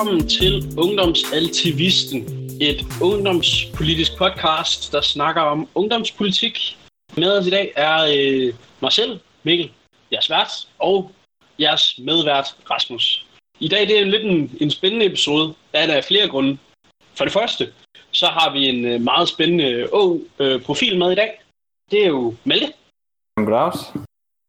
velkommen til Ungdomsaltivisten, et ungdomspolitisk podcast, der snakker om ungdomspolitik. Med os i dag er øh, mig selv, Mikkel, jeres vært, og jeres medvært, Rasmus. I dag det er en lidt en, en spændende episode, der er flere grunde. For det første, så har vi en øh, meget spændende O-profil med i dag. Det er jo Malte. Graus.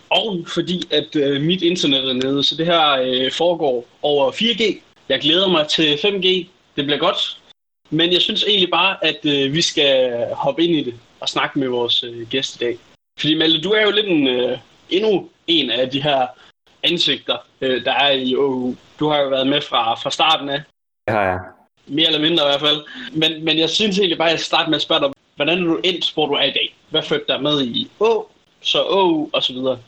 Og fordi at øh, mit internet er nede, så det her øh, foregår over 4G. Jeg glæder mig til 5G. Det bliver godt. Men jeg synes egentlig bare, at øh, vi skal hoppe ind i det og snakke med vores øh, gæst i dag. Fordi Malte, du er jo lidt en, øh, endnu en af de her ansigter, øh, der er i OU. Du har jo været med fra, fra starten af. Det har jeg. Mere eller mindre i hvert fald. Men, men jeg synes egentlig bare, at jeg starter med at spørge dig, hvordan er du endt, hvor du er i dag? Hvad førte dig med i Å, så OU og så videre?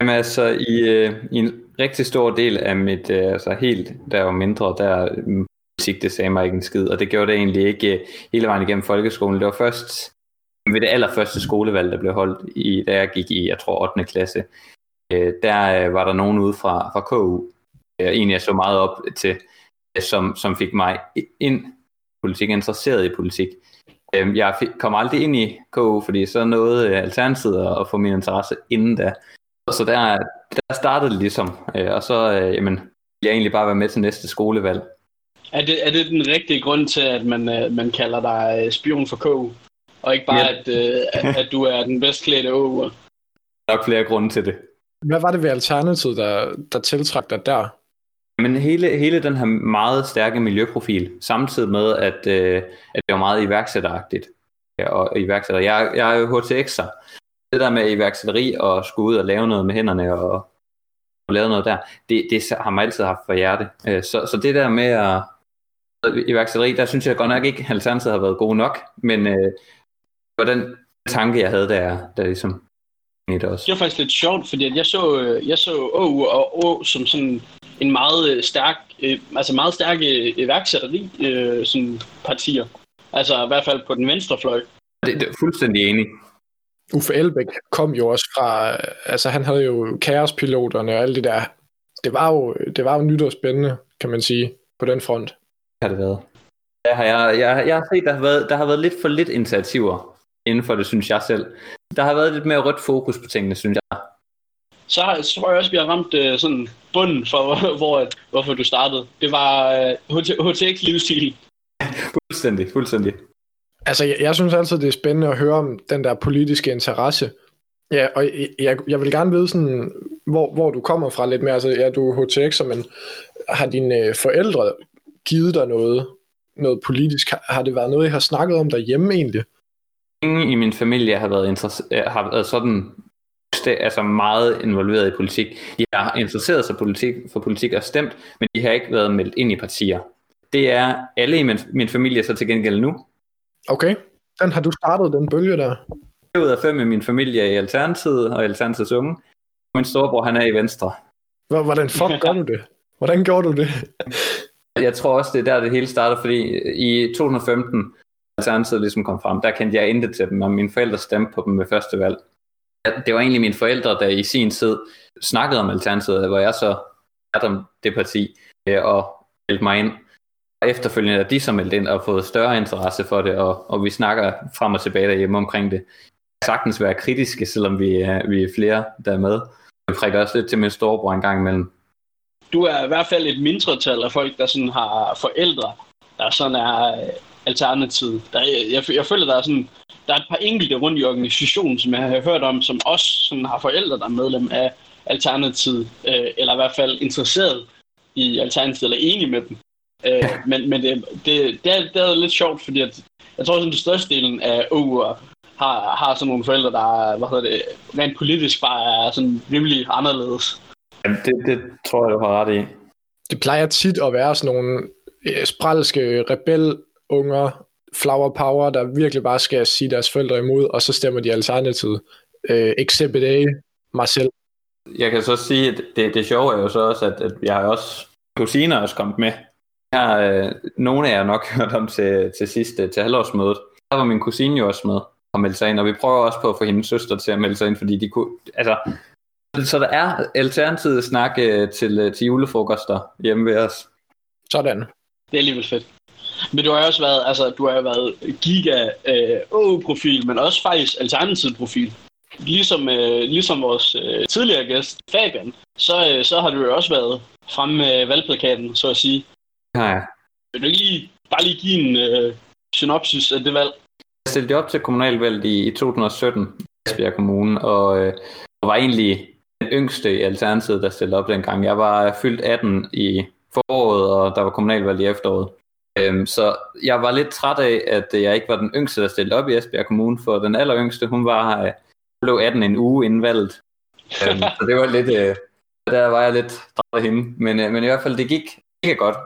Jamen altså, i, øh, i en rigtig stor del af mit, øh, altså helt, der var mindre, der mm, musik, det sagde mig ikke en skid, og det gjorde det egentlig ikke øh, hele vejen igennem folkeskolen. Det var først ved det allerførste skolevalg, der blev holdt, i, da jeg gik i, jeg tror, 8. klasse. Øh, der øh, var der nogen ude fra, fra KU, øh, en jeg så meget op til, øh, som, som fik mig ind i politik, interesseret i politik. Øh, jeg fik, kom aldrig ind i KU, fordi så nåede øh, Alternativet at få min interesse inden da. Så der, der startede det ligesom, øh, og så øh, jamen, jeg egentlig bare være med til næste skolevalg. Er det, er det den rigtige grund til, at man, øh, man kalder dig øh, spion for KU? Og ikke bare, ja. at, øh, at, at du er den bedst klædte OU'er? Der er nok flere grunde til det. Hvad var det ved Alternativet, der, der tiltrak dig der? Men hele, hele den her meget stærke miljøprofil, samtidig med, at, øh, at det var meget iværksætteragtigt. Ja, og iværksætter. Jeg, jeg er jo HTX'er, det der med iværksætteri og skulle ud og lave noget med hænderne og, og lave noget der, det, det har mig altid haft for hjerte. Øh, så, så det der med at iværksætteri, der synes jeg godt nok ikke, at Alternativet har været god nok, men øh, det var den tanke, jeg havde der, der ligesom det også. Det var faktisk lidt sjovt, fordi jeg så, øh, jeg så OU og O som sådan en meget stærk, altså meget stærke iværksætteri sådan partier. Altså i hvert fald på den venstre fløj. Det, det er fuldstændig enig. Uffe Elbæk kom jo også fra, altså han havde jo kaospiloterne og alt det der. Det var jo, det var jo nyt og spændende, kan man sige, på den front. Har det været. Har, jeg, jeg, jeg har set, der har, været, der har været lidt for lidt initiativer inden for det, synes jeg selv. Der har været lidt mere rødt fokus på tingene, synes jeg. Så, så tror jeg også, vi har ramt uh, sådan bunden for, hvor, hvor, hvorfor du startede. Det var uh, øh, HTX livsstil. fuldstændig, fuldstændig. Altså, jeg, jeg synes altid, det er spændende at høre om den der politiske interesse. Ja, og jeg, jeg vil gerne vide, sådan, hvor, hvor du kommer fra lidt mere. Altså, ja, du er HTX, men har dine øh, forældre givet dig noget, noget politisk? Har, har det været noget, I har snakket om derhjemme egentlig? Ingen i min familie har været, interesse- har været sådan altså meget involveret i politik. De har interesseret sig politik, for politik og stemt, men de har ikke været meldt ind i partier. Det er alle i min, min familie så til gengæld nu. Okay. Den har du startet, den bølge der? ud af fem i min familie er i Alternativet og Alternativets unge. Min storebror, han er i Venstre. Hvordan fuck gør du det? Hvordan gjorde du det? Jeg tror også, det er der, det hele startede, fordi i 2015, Alternativet ligesom kom frem, der kendte jeg intet til dem, og mine forældre stemte på dem ved første valg. Det var egentlig mine forældre, der i sin tid snakkede om Alternativet, hvor jeg så lærte om det parti, øh, og hældte mig ind efterfølgende er de så meldt ind og fået større interesse for det, og, og vi snakker frem og tilbage derhjemme omkring det. Sagtens være kritiske, selvom vi er, vi er flere, der er med. Jeg prikker også lidt til min storebror en gang imellem. Du er i hvert fald et mindretal af folk, der sådan har forældre, der sådan er øh, alternativet. Der, jeg, jeg føler, der er sådan, der er et par enkelte rundt i organisationen, som jeg har hørt om, som også sådan har forældre, der er medlem af Alternativet, øh, eller i hvert fald interesseret i Alternativet, eller enige med dem. Øh, men men det, det, det, er, det er lidt sjovt, fordi at, jeg tror, at det største delen af OU'er har, har sådan nogle forældre, der hvad hedder det, rent politisk bare er sådan rimelig anderledes. Jamen, det, det tror jeg, du har ret i. Det plejer tit at være sådan nogle spralske rebelunger, flower power, der virkelig bare skal sige deres forældre imod, og så stemmer de alternativet. Øh, Exhibit A, mig selv. Jeg kan så sige, at det, det sjove er jo så også, at, at jeg har også kusiner også kommet med har øh, nogle af jer nok hørt om til, til sidste, til halvårsmødet. Der var min kusine jo også med og melde sig ind, og vi prøver også på at få hendes søster til at melde sig ind, fordi de kunne, altså, så der er alternativet snak øh, til, øh, til julefrokoster hjemme ved os. Sådan. Det er alligevel fedt. Men du har også været, altså, du har været giga øh, profil men også faktisk alternativ profil. Ligesom, øh, ligesom vores øh, tidligere gæst, Fabian, så, øh, så har du jo også været fremme med valgplakaten, så at sige. Ja, ja. Vil du lige, bare lige give en øh, synopsis af det valg? Jeg stillede op til kommunalvalget i, i 2017 i Esbjerg Kommune, og, øh, og var egentlig den yngste i Alternativet, der stillede op dengang. Jeg var fyldt 18 i foråret, og der var kommunalvalg i efteråret. Øhm, så jeg var lidt træt af, at jeg ikke var den yngste, der stillede op i Esbjerg Kommune, for den aller yngste, hun var, øh, blev 18 en uge inden valget. øhm, så det var lidt, øh, der var jeg lidt træt af hende. Men, øh, men i hvert fald, det gik ikke godt.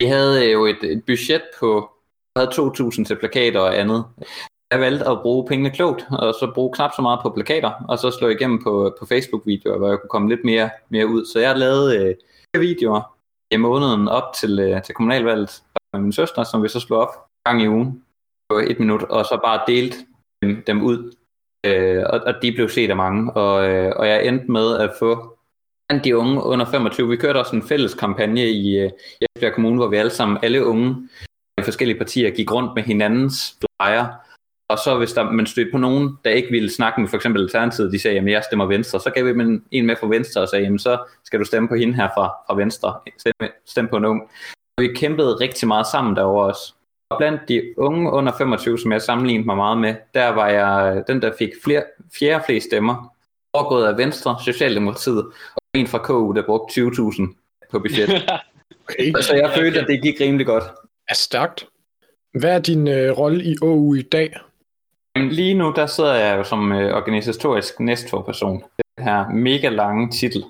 Vi havde øh, jo et, et budget på havde 2.000 til plakater og andet. Jeg valgte at bruge pengene klogt, og så bruge knap så meget på plakater, og så slå igennem på, på Facebook-videoer, hvor jeg kunne komme lidt mere, mere ud. Så jeg lavede øh, videoer i måneden op til, øh, til kommunalvalget med min søster, som vi så slog op gang i ugen på et minut, og så bare delt dem, dem ud. Øh, og, og de blev set af mange, og, øh, og jeg endte med at få de unge under 25. Vi kørte også en fælles kampagne i øh, Esbjerg Kommune, hvor vi alle sammen, alle unge i forskellige partier, gik rundt med hinandens plejer. Og så hvis der, man stødte på nogen, der ikke ville snakke med for eksempel Alternativet, de sagde, at jeg stemmer Venstre, så gav vi dem en med fra Venstre og sagde, jamen så skal du stemme på hende her fra, fra Venstre, stem, stem på en ung. Vi kæmpede rigtig meget sammen derover også. Og blandt de unge under 25, som jeg sammenlignede mig meget med, der var jeg øh, den, der fik flere, fjerde flest stemmer, overgået af Venstre, Socialdemokratiet, og en fra KU, der brugte 20.000 på budget. okay. Så jeg følte, at det gik rimelig godt. Er stærkt. Hvad er din øh, rolle i OU i dag? Lige nu, der sidder jeg jo som øh, organisatorisk næstforperson. Det her mega lange titel.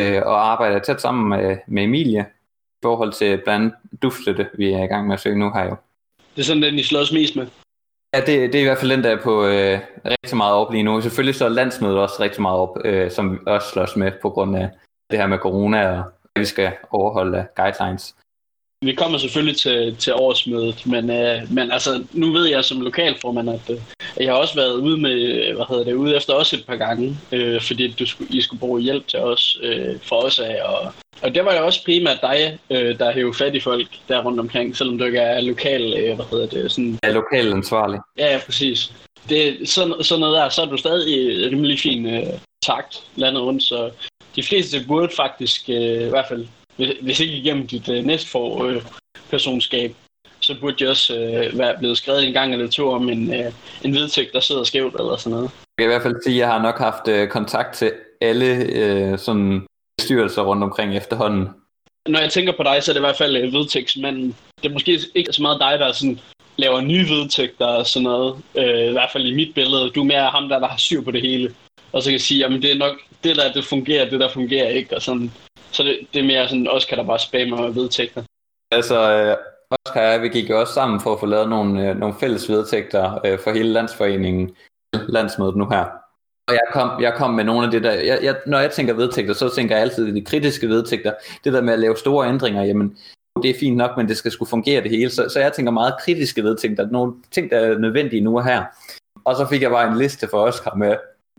Øh, og arbejder tæt sammen med, med Emilie i forhold til blandt andet duftstøtte, vi er i gang med at søge nu her jo. Det er sådan den, I slås mest med? Ja, det, det er i hvert fald den, der er på øh, rigtig meget op lige nu. Selvfølgelig så er landsmødet også rigtig meget op, øh, som vi også slås med på grund af det her med corona, og at vi skal overholde guidelines. Vi kommer selvfølgelig til, til årsmødet, men, øh, men altså, nu ved jeg som lokalformand, at, øh, jeg har også været ude med, hvad hedder det, ude efter os et par gange, øh, fordi du skulle, I skulle bruge hjælp til os, øh, for os af, og, og det var jo også primært dig, øh, der hævde fat i folk der rundt omkring, selvom du ikke er lokal, øh, hvad hedder det, sådan... Ja, lokal ansvarlig. Ja, ja, præcis. Det, sådan, sådan noget der, så er du stadig rimelig fin øh, takt landet rundt, så de fleste burde faktisk, øh, i hvert fald hvis ikke igennem dit øh, næstfor øh, personskab, så burde de også øh, være blevet skrevet en gang eller to om en, øh, en vedtægt, der sidder skævt eller sådan noget. Jeg kan i hvert fald sige, at jeg har nok haft øh, kontakt til alle øh, sådan bestyrelser rundt omkring efterhånden. Når jeg tænker på dig, så er det i hvert fald øh, vedtægtsmanden. Det er måske ikke så meget dig, der sådan, laver nye vedtægter og sådan noget. Øh, I hvert fald i mit billede. Du er mere ham, der, der har syr på det hele. Og så kan jeg sige, at det er nok det der, det fungerer, det der fungerer ikke. Og sådan, så det, det er mere sådan, Oscar, der bare spammer med vedtægter. Altså, øh, Oscar og jeg, vi gik jo også sammen for at få lavet nogle, øh, nogle fælles vedtægter øh, for hele landsforeningen, landsmødet nu her. Og jeg kom, jeg kom med nogle af det der, jeg, jeg, når jeg tænker vedtægter, så tænker jeg altid de kritiske vedtægter. Det der med at lave store ændringer, jamen, det er fint nok, men det skal skulle fungere det hele. Så, så jeg tænker meget kritiske vedtægter, nogle ting, der er nødvendige nu og her. Og så fik jeg bare en liste for Oscar med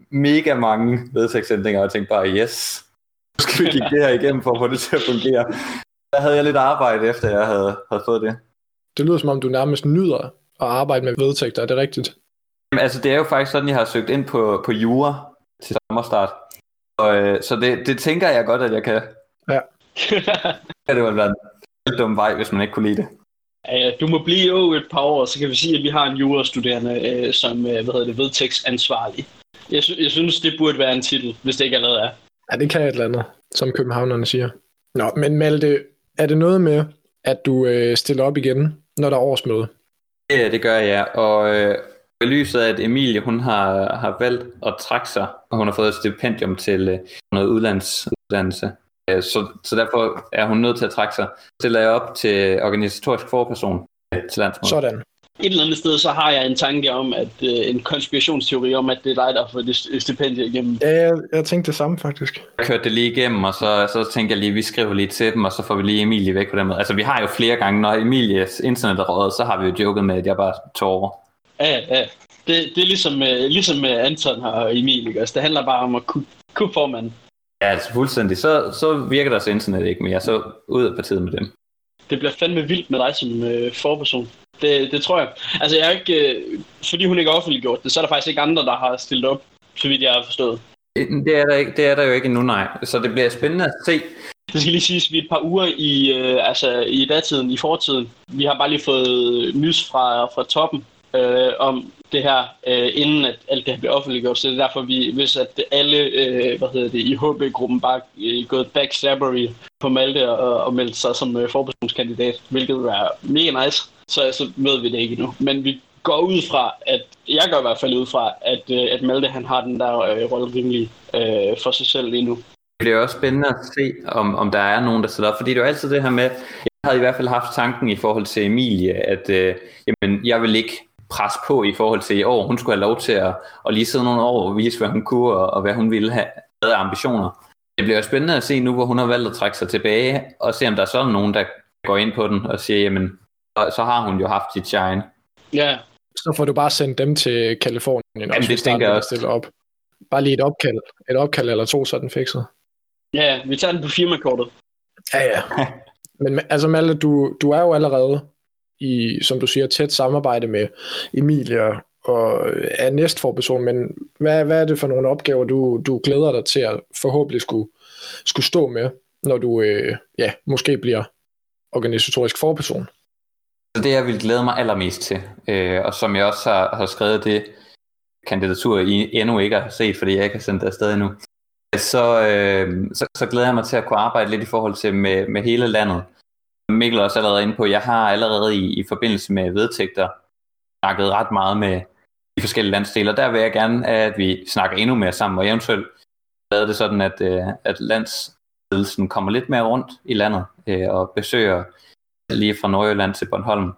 mega mange vedtægtsændringer, og jeg tænkte bare, yes, skal vi kigge det her igennem for at få det til at fungere. Der havde jeg lidt arbejde efter, jeg havde, havde fået det. Det lyder som om, du nærmest nyder at arbejde med vedtægter, er det rigtigt? Jamen, altså, det er jo faktisk sådan, jeg har søgt ind på, på jura til sommerstart. Og, øh, så det, det tænker jeg godt, at jeg kan. Ja. ja det var være en dum vej, hvis man ikke kunne lide det. Ja, du må blive jo et par år, så kan vi sige, at vi har en jurastuderende øh, som øh, hvad hedder det, vedtægtsansvarlig. Jeg, sy- jeg synes, det burde være en titel, hvis det ikke allerede er. Ja, det kan et eller andet, som københavnerne siger. Nå, men Malte, er det noget med, at du øh, stiller op igen, når der er årsmøde? Ja, det gør jeg, og øh, i lyset af, at Emilie hun har, har valgt at trække sig, og hun har fået et stipendium til øh, noget udlandsuddannelse, øh, så, så derfor er hun nødt til at trække sig. Stiller jeg op til organisatorisk forperson øh, til landsmødet. Sådan et eller andet sted, så har jeg en tanke om, at øh, en konspirationsteori om, at det er dig, der har fået det stipendie igennem. Ja, jeg, jeg tænkte det samme faktisk. Jeg kørte det lige igennem, og så, så tænkte jeg lige, at vi skriver lige til dem, og så får vi lige Emilie væk på den måde. Altså, vi har jo flere gange, når Emilies internet er røget, så har vi jo joket med, at jeg bare tog over. Ja, ja. Det, det er ligesom, uh, ligesom med Anton og Emilie, ikke? Altså, det handler bare om at kunne, kunne formanden. Ja, altså fuldstændig. Så, så virker deres internet ikke mere, så ud af partiet med dem. det bliver fandme vildt med dig som øh, forperson. Det, det tror jeg. Altså, jeg er ikke, øh, fordi hun ikke har offentliggjort det, så er der faktisk ikke andre, der har stillet op, så vidt jeg har forstået. Det er der, ikke, det er der jo ikke endnu, nej. Så det bliver spændende at se. Det skal lige siges, vi er et par uger i, øh, altså, i datiden, i fortiden. Vi har bare lige fået nys fra, fra toppen øh, om det her, øh, inden at alt det her bliver offentliggjort. Så det er derfor, vi, hvis at alle øh, hvad hedder det, i HB-gruppen bare øh, gået backstabbery på Malte og, og meldt sig som øh, forpersonskandidat, hvilket er mega nice, så, så ved vi det ikke endnu. Men vi går ud fra, at jeg går i hvert fald ud fra, at, øh, at Malte han har den der øh, rolle rimelig øh, for sig selv lige nu. Det bliver også spændende at se, om, om der er nogen, der sætter op. Fordi det er jo altid det her med, jeg havde i hvert fald haft tanken i forhold til Emilie, at øh, jamen, jeg vil ikke pres på i forhold til i år. Hun skulle have lov til at, at lige sidde nogle år og vise, hvad hun kunne og, og hvad hun ville have af ambitioner. Det bliver spændende at se nu, hvor hun har valgt at trække sig tilbage, og se om der er sådan nogen, der går ind på den og siger, jamen, så har hun jo haft sit shine. Ja. Så får du bare sendt dem til Kalifornien, Jamen, også, det tænker jeg også. Stille op. Bare lige et opkald, et opkald eller to, så er den fikset. Ja, vi tager den på firmakortet. Ja, ja. Men altså Malte, du, du er jo allerede i, som du siger, tæt samarbejde med Emilia og er næstforperson, men hvad, hvad er det for nogle opgaver, du, du glæder dig til at forhåbentlig skulle, skulle stå med, når du øh, ja, måske bliver organisatorisk forperson? Det jeg vil glæde mig allermest til, øh, og som jeg også har, har skrevet det kandidatur, I endnu ikke har set, fordi jeg ikke har sendt det afsted endnu, så, øh, så, så glæder jeg mig til at kunne arbejde lidt i forhold til med, med hele landet. Mikkel er også allerede inde på, jeg har allerede i, i forbindelse med vedtægter snakket ret meget med de forskellige landsdele, og der vil jeg gerne, at vi snakker endnu mere sammen, og eventuelt lade det sådan, at, øh, at landsledelsen kommer lidt mere rundt i landet øh, og besøger lige fra Nordjylland til Bornholm.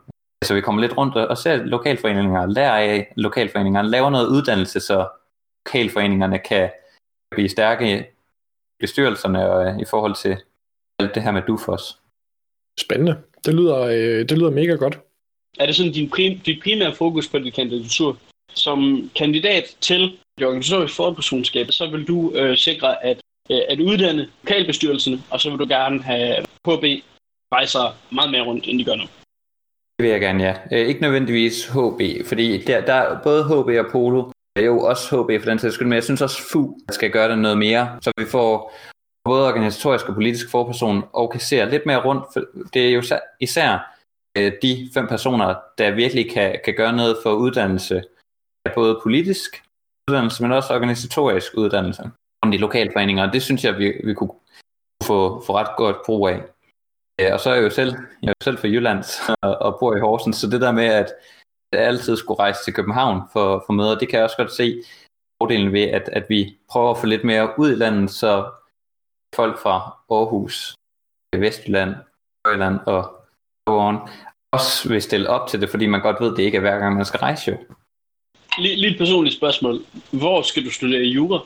Så vi kommer lidt rundt og ser lokalforeninger, lærer af lokalforeningerne, laver noget uddannelse, så lokalforeningerne kan blive stærke i bestyrelserne og øh, i forhold til alt det her med DUFOS. Spændende. Det lyder, øh, det lyder mega godt. Er det sådan din, prim, dit primære fokus på dit kandidatur? Som kandidat til det organisatoriske forpersonskab, så vil du øh, sikre at, øh, at uddanne lokalbestyrelserne, og så vil du gerne have HB rejser meget mere rundt, end de gør nu. Det vil jeg gerne, ja. Øh, ikke nødvendigvis HB, fordi der, der er både HB og Polo, er jo også HB for den sags skyld, men jeg synes også FU skal gøre det noget mere, så vi får både organisatorisk og politisk forperson og kan se lidt mere rundt. For det er jo især øh, de fem personer, der virkelig kan, kan gøre noget for uddannelse, både politisk uddannelse, men også organisatorisk uddannelse om de lokale foreninger. Det synes jeg, vi, vi kunne få, få ret godt brug af. Øh, og så er jeg jo selv, jeg er jo selv fra Jylland og, og bor i Horsens, så det der med, at jeg altid skulle rejse til København for, for møder, det kan jeg også godt se fordelen ved, at, at vi prøver at få lidt mere ud i landet, så folk fra Aarhus, Vestjylland, Jylland og Borgen også vil stille op til det, fordi man godt ved, at det ikke er hver gang, man skal rejse jo. Lige, lige et personligt spørgsmål. Hvor skal du studere jura?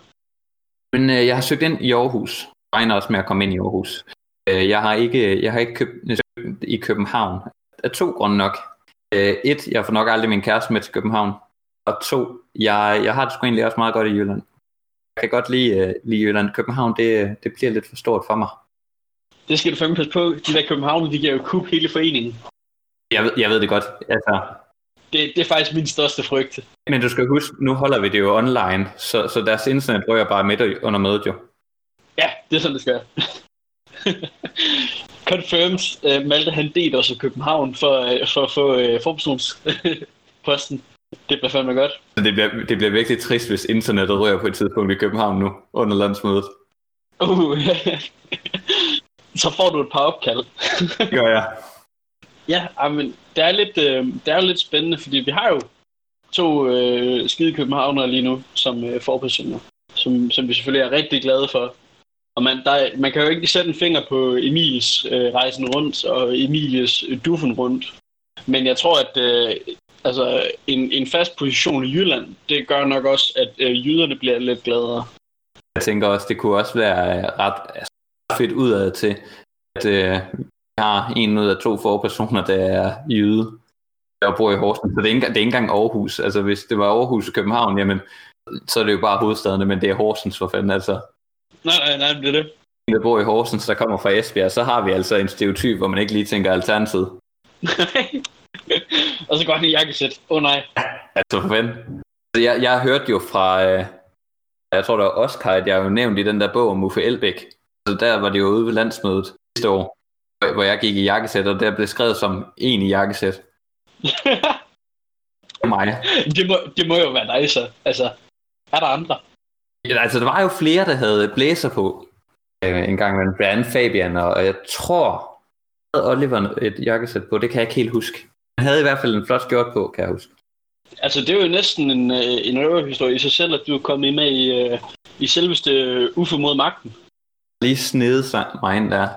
Men øh, jeg har søgt ind i Aarhus. Jeg regner også med at komme ind i Aarhus. Øh, jeg har ikke, jeg har ikke købt i København. Af to grunde nok. Øh, et, jeg får nok aldrig min kæreste med til København. Og to, jeg, jeg har det sgu egentlig også meget godt i Jylland. Jeg kan godt lide, uh, lide Jylland. København, det, det bliver lidt for stort for mig. Det skal du fandme passe på. De der København, de giver jo kub hele foreningen. Jeg ved, jeg ved det godt. Altså, det, det er faktisk min største frygt. Men du skal huske, nu holder vi det jo online, så, så deres internet rører bare midt under mødet jo. Ja, det er sådan, det skal. Confirmed. Uh, Malte han delte også København for, uh, for at få uh, forpersonsposten. Det bliver fandme godt. Det bliver, det bliver virkelig trist, hvis internettet rører på et tidspunkt i København nu, under landsmødet. Uh, så får du et par opkald. Gør jeg. Ja, men det er lidt, øh, det er lidt spændende, fordi vi har jo to øh, skide københavnere lige nu som øh, forpersoner, som, som vi selvfølgelig er rigtig glade for. Og man, der, man kan jo ikke sætte en finger på Emils øh, rejsen rundt og Emilies øh, duffen rundt. Men jeg tror, at øh, altså, en, en fast position i Jylland, det gør nok også, at øh, jyderne bliver lidt gladere. Jeg tænker også, det kunne også være ret altså, fedt udad til, at øh, vi har en ud af to forpersoner, der er jyde og bor i Horsens. Så det er, ikke, det er ikke engang Aarhus. Altså hvis det var Aarhus og København, jamen, så er det jo bare hovedstaden, men det er Horsens for fanden altså. Nej, nej, nej, det er det. der bor i Horsens, der kommer fra Esbjerg, så har vi altså en stereotyp, hvor man ikke lige tænker alternativ. og så går han i jakkesæt. Åh oh, nej. Altså for fanden. Altså, jeg, jeg hørte jo fra, øh, jeg tror det var Oscar, at jeg jo nævnt i den der bog om Uffe Elbæk. Så der var det jo ude ved landsmødet sidste år, hvor jeg gik i jakkesæt, og der blev skrevet som en i jakkesæt. mig. Det må, det må jo være dig så. Altså, er der andre? Ja, altså, der var jo flere, der havde blæser på øh, en gang med blandt Fabian, og jeg tror, havde Oliver et jakkesæt på, det kan jeg ikke helt huske. Han havde i hvert fald en flot skjort på, kan jeg huske. Altså, det er jo næsten en, øh, en øverhistorie i sig selv, at du er kommet med i, øh, i selveste mod magten. Lige snede sig mig ind der.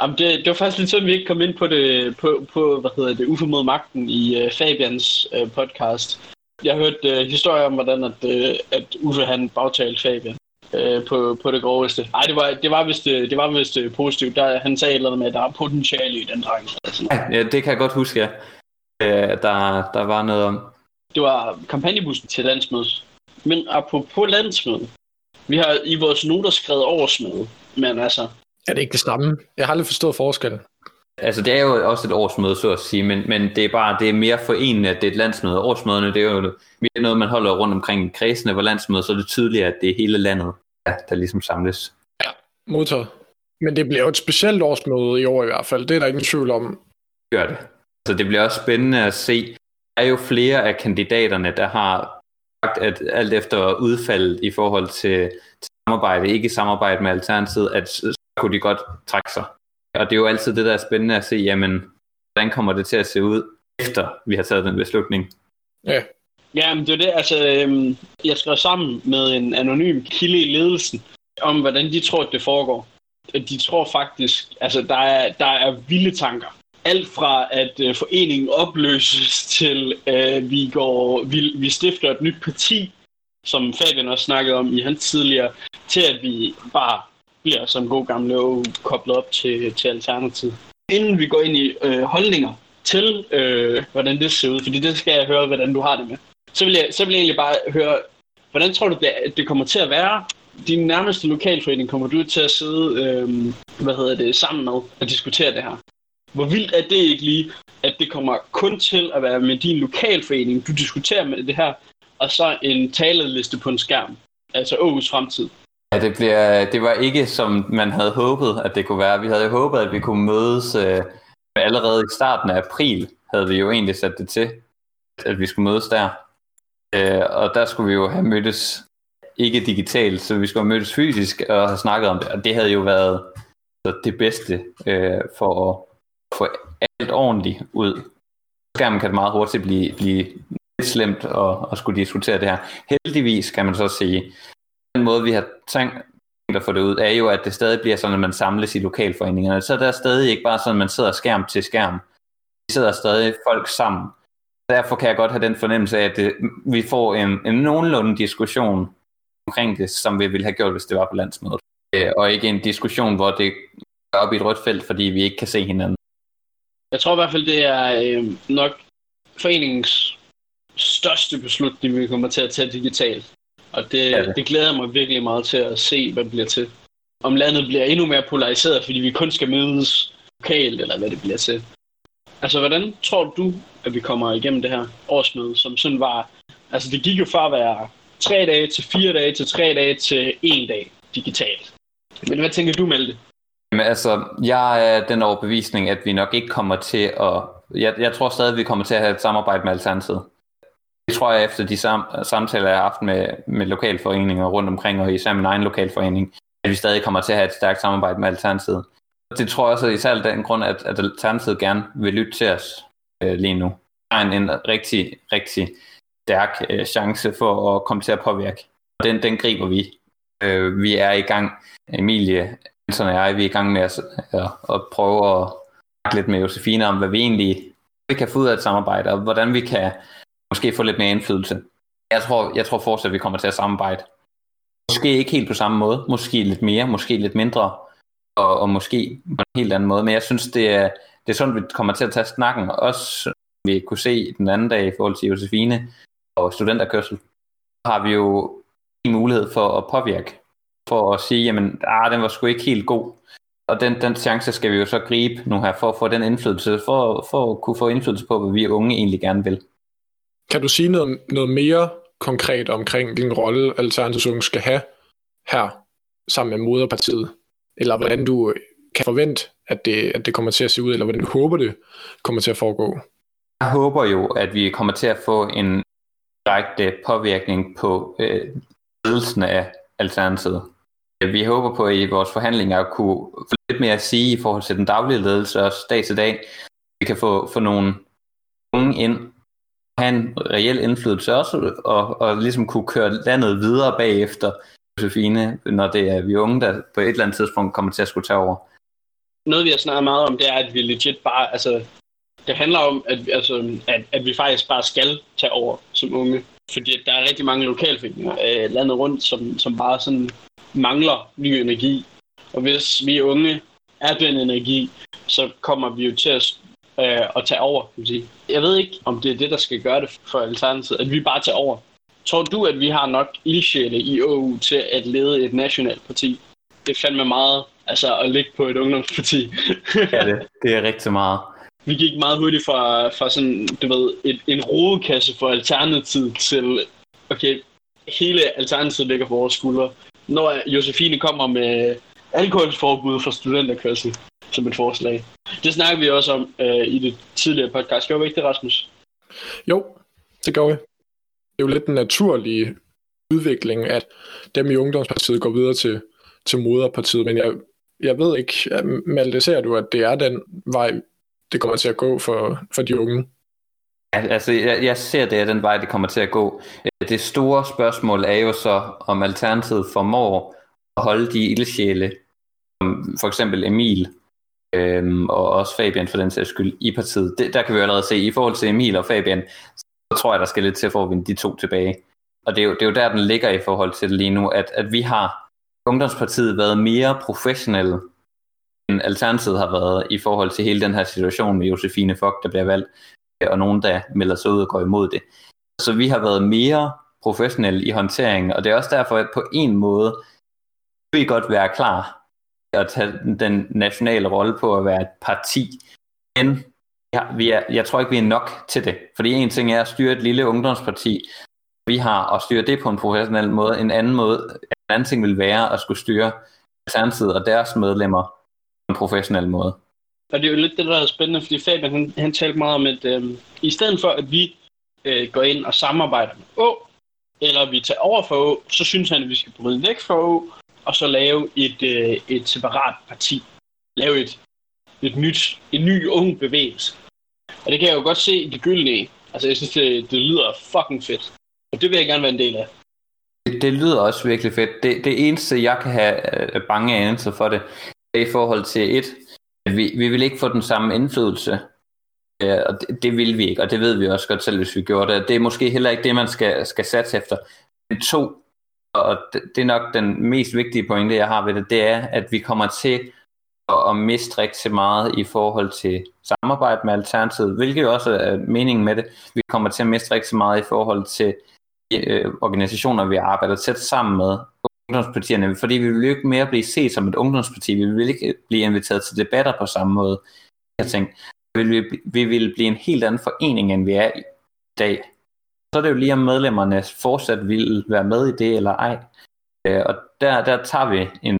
Jamen, det, det var faktisk lidt sådan, vi ikke kom ind på det, på, på hvad hedder det, mod magten i uh, Fabians uh, podcast. Jeg har hørt uh, historier om, hvordan at, uh, at Uffe han bagtalte Fabian uh, på, på det groveste. Nej, det var, det var vist, det var vist positivt. Der, han sagde et eller andet med, at der er potentiale i den dreng. Ja, det kan jeg godt huske, ja. Uh, der, der var noget om. Det var kampagnebussen til landsmødet. Men apropos landsmødet. Vi har i vores noter skrevet årsmøde. Men altså, er det ikke det samme? Jeg har aldrig forstået forskellen. Altså, det er jo også et årsmøde, så at sige, men, men det er bare det er mere forenende, at det er et landsmøde. Årsmøderne, det er jo mere noget, man holder rundt omkring i kredsene, hvor landsmødet, så er det tydeligt, at det er hele landet, ja, der ligesom samles. Ja, modtaget. Men det bliver jo et specielt årsmøde i år i hvert fald. Det er der ingen tvivl om. Gør det. Så det bliver også spændende at se. Der er jo flere af kandidaterne, der har sagt, at alt efter udfaldet i forhold til, til samarbejde, ikke samarbejde med Alternativet, at kunne de godt trække sig. Og det er jo altid det, der er spændende at se, jamen, hvordan kommer det til at se ud, efter vi har taget den beslutning. Ja. Ja, men det er det. Altså, øhm, jeg skrev sammen med en anonym kilde i ledelsen, om hvordan de tror, at det foregår. De tror faktisk, altså der er, der er vilde tanker. Alt fra at øh, foreningen opløses til, øh, vi, går, vi, vi stifter et nyt parti, som Fabian også snakkede om i hans tidligere, til at vi bare bliver som god gamle år koblet op til, til Alternativ. Inden vi går ind i øh, holdninger til, øh, hvordan det ser ud, fordi det skal jeg høre, hvordan du har det med, så vil jeg, så vil jeg egentlig bare høre, hvordan tror du, det, det kommer til at være? Din nærmeste lokalforening kommer du til at sidde øh, hvad hedder det, sammen med og diskutere det her. Hvor vildt er det ikke lige, at det kommer kun til at være med din lokalforening, du diskuterer med det her, og så en taleliste på en skærm, altså Aarhus Fremtid. Ja, det, bliver, det var ikke, som man havde håbet, at det kunne være. Vi havde jo håbet, at vi kunne mødes øh, allerede i starten af april, havde vi jo egentlig sat det til, at vi skulle mødes der. Øh, og der skulle vi jo have mødtes ikke digitalt, så vi skulle have mødtes fysisk og have snakket om det. Og det havde jo været det bedste øh, for at få alt ordentligt ud. Skærmen kan det meget hurtigt blive, blive lidt slemt at, at skulle diskutere det her. Heldigvis kan man så sige, den måde, vi har tænkt at få det ud, er jo, at det stadig bliver sådan, at man samles i lokalforeningerne. Så der er stadig ikke bare sådan, at man sidder skærm til skærm. Vi sidder stadig folk sammen. Derfor kan jeg godt have den fornemmelse af, at det, vi får en, en nogenlunde diskussion omkring det, som vi ville have gjort, hvis det var på landsmødet. Øh, og ikke en diskussion, hvor det er op i et rødt felt, fordi vi ikke kan se hinanden. Jeg tror i hvert fald, det er øh, nok foreningens største beslutning, vi kommer til at tage digitalt. Og det, ja, det. det glæder mig virkelig meget til at se, hvad det bliver til. Om landet bliver endnu mere polariseret, fordi vi kun skal mødes lokalt, eller hvad det bliver til. Altså, hvordan tror du, at vi kommer igennem det her årsmøde, som sådan var... Altså, det gik jo fra at være tre dage til fire dage til tre dage til en dag digitalt. Men hvad tænker du, Malte? Jamen, altså, jeg er den overbevisning, at vi nok ikke kommer til at... Jeg, jeg tror stadig, at vi kommer til at have et samarbejde med Alternativet. Det tror jeg efter de sam- samtaler, jeg har haft med, med lokalforeninger rundt omkring, og især min egen lokalforening, at vi stadig kommer til at have et stærkt samarbejde med Alternativet. Det tror jeg også især den grund, at, at Alternativet gerne vil lytte til os øh, lige nu. Der er en, en rigtig, rigtig stærk øh, chance for at komme til at påvirke. Den, den griber vi. Øh, vi er i gang, Emilie, Anton og jeg, vi er i gang med at, at, at prøve at snakke lidt med Josefine om, hvad vi egentlig vi kan få ud af et samarbejde, og hvordan vi kan måske få lidt mere indflydelse. Jeg tror, jeg tror fortsat, at vi kommer til at samarbejde. Måske ikke helt på samme måde, måske lidt mere, måske lidt mindre, og, og måske på en helt anden måde, men jeg synes, det er, det er sådan, vi kommer til at tage snakken, også vi kunne se den anden dag i forhold til Josefine og studenterkørsel, har vi jo en mulighed for at påvirke for at sige, jamen, ah, den var sgu ikke helt god. Og den, den chance skal vi jo så gribe nu her, for at få den indflydelse, for, for at kunne få indflydelse på, hvad vi unge egentlig gerne vil. Kan du sige noget, noget mere konkret omkring, hvilken rolle Alternativets Unge skal have her, sammen med moderpartiet? Eller hvordan du kan forvente, at det, at det kommer til at se ud, eller hvordan du håber, det kommer til at foregå? Jeg håber jo, at vi kommer til at få en direkte påvirkning på øh, ledelsen af Alternativet. Vi håber på at i vores forhandlinger at kunne få lidt mere at sige i forhold til den daglige ledelse, også dag til dag. Vi kan få, få nogle unge ind, have en reel indflydelse også, og, og ligesom kunne køre landet videre bagefter Josefine, når det er vi unge, der på et eller andet tidspunkt kommer til at skulle tage over. Noget vi har snakket meget om, det er, at vi legit bare, altså, det handler om, at, altså, at, at vi faktisk bare skal tage over som unge. Fordi der er rigtig mange lokalforeninger øh, landet rundt, som, som bare sådan mangler ny energi. Og hvis vi unge er den energi, så kommer vi jo til at, øh, at tage over. Kan sige. Jeg ved ikke, om det er det, der skal gøre det for Alternativet, at vi bare tager over. Tror du, at vi har nok ildsjæle i OU til at lede et nationalt parti? Det er fandme meget altså, at ligge på et ungdomsparti. ja, det, det er rigtig meget. Vi gik meget hurtigt fra, fra sådan, du ved, et, en rodekasse for Alternativet til, okay, hele Alternativet ligger på vores skuldre når Josefine kommer med alkoholforbud for studenterkørsel som et forslag. Det snakker vi også om øh, i det tidligere podcast. Gjorde vi ikke det, Rasmus? Jo, det gør vi. Det er jo lidt en naturlig udvikling, at dem i Ungdomspartiet går videre til, til moderpartiet, men jeg, jeg ved ikke, Malte, ser du, at det er den vej, det kommer til at gå for, for de unge? Altså, jeg, jeg ser det er den vej, det kommer til at gå. Det store spørgsmål er jo så, om Alternativet formår at holde de ildsjæle, som for eksempel Emil, øhm, og også Fabian for den sags skyld, i partiet. Det, der kan vi allerede se, i forhold til Emil og Fabian, så tror jeg, der skal lidt til for at vinde de to tilbage. Og det er jo, det er jo der, den ligger i forhold til det lige nu, at, at vi har Ungdomspartiet været mere professionelle, end Alternativet har været i forhold til hele den her situation med Josefine Fock, der bliver valgt øh, og nogen, der melder sig ud og går imod det. Så vi har været mere professionelle i håndteringen, og det er også derfor, at på en måde vi godt være klar at tage den nationale rolle på at være et parti. Men ja, vi er, jeg tror ikke, vi er nok til det. Fordi en ting er at styre et lille ungdomsparti. Vi har at styre det på en professionel måde. En anden måde, en anden ting vil være at skulle styre Alternativet og deres medlemmer på en professionel måde. Og det er jo lidt det, der er spændende, fordi Fabian han, han talte meget om, at øh, i stedet for, at vi øh, går ind og samarbejder med Å, eller vi tager over for Å, så synes han, at vi skal bryde væk fra Å, og så lave et, øh, et separat parti. Lave et, et nyt, en ny ung bevægelse. Og det kan jeg jo godt se i det gyldne. Altså, jeg synes, det, det lyder fucking fedt. Og det vil jeg gerne være en del af. Det, det lyder også virkelig fedt. Det, det eneste, jeg kan have øh, bange anelser for det, er i forhold til et, at vi, vi vil ikke få den samme indflydelse, Ja, og det, det vil vi ikke, og det ved vi også godt selv, hvis vi gjorde det. Det er måske heller ikke det, man skal, skal satse efter. Men to, og det, det er nok den mest vigtige pointe, jeg har ved det, det er, at vi kommer til at, at miste rigtig meget i forhold til samarbejde med Alternativet, hvilket jo også er meningen med det. Vi kommer til at miste rigtig meget i forhold til øh, organisationer, vi arbejder tæt sammen med, ungdomspartierne, fordi vi vil jo ikke mere blive set som et ungdomsparti, vi vil ikke blive inviteret til debatter på samme måde. Jeg tænkte, vi vil, vi vil blive en helt anden forening, end vi er i dag. Så er det jo lige, om medlemmerne fortsat vil være med i det eller ej. Øh, og der, der tager vi en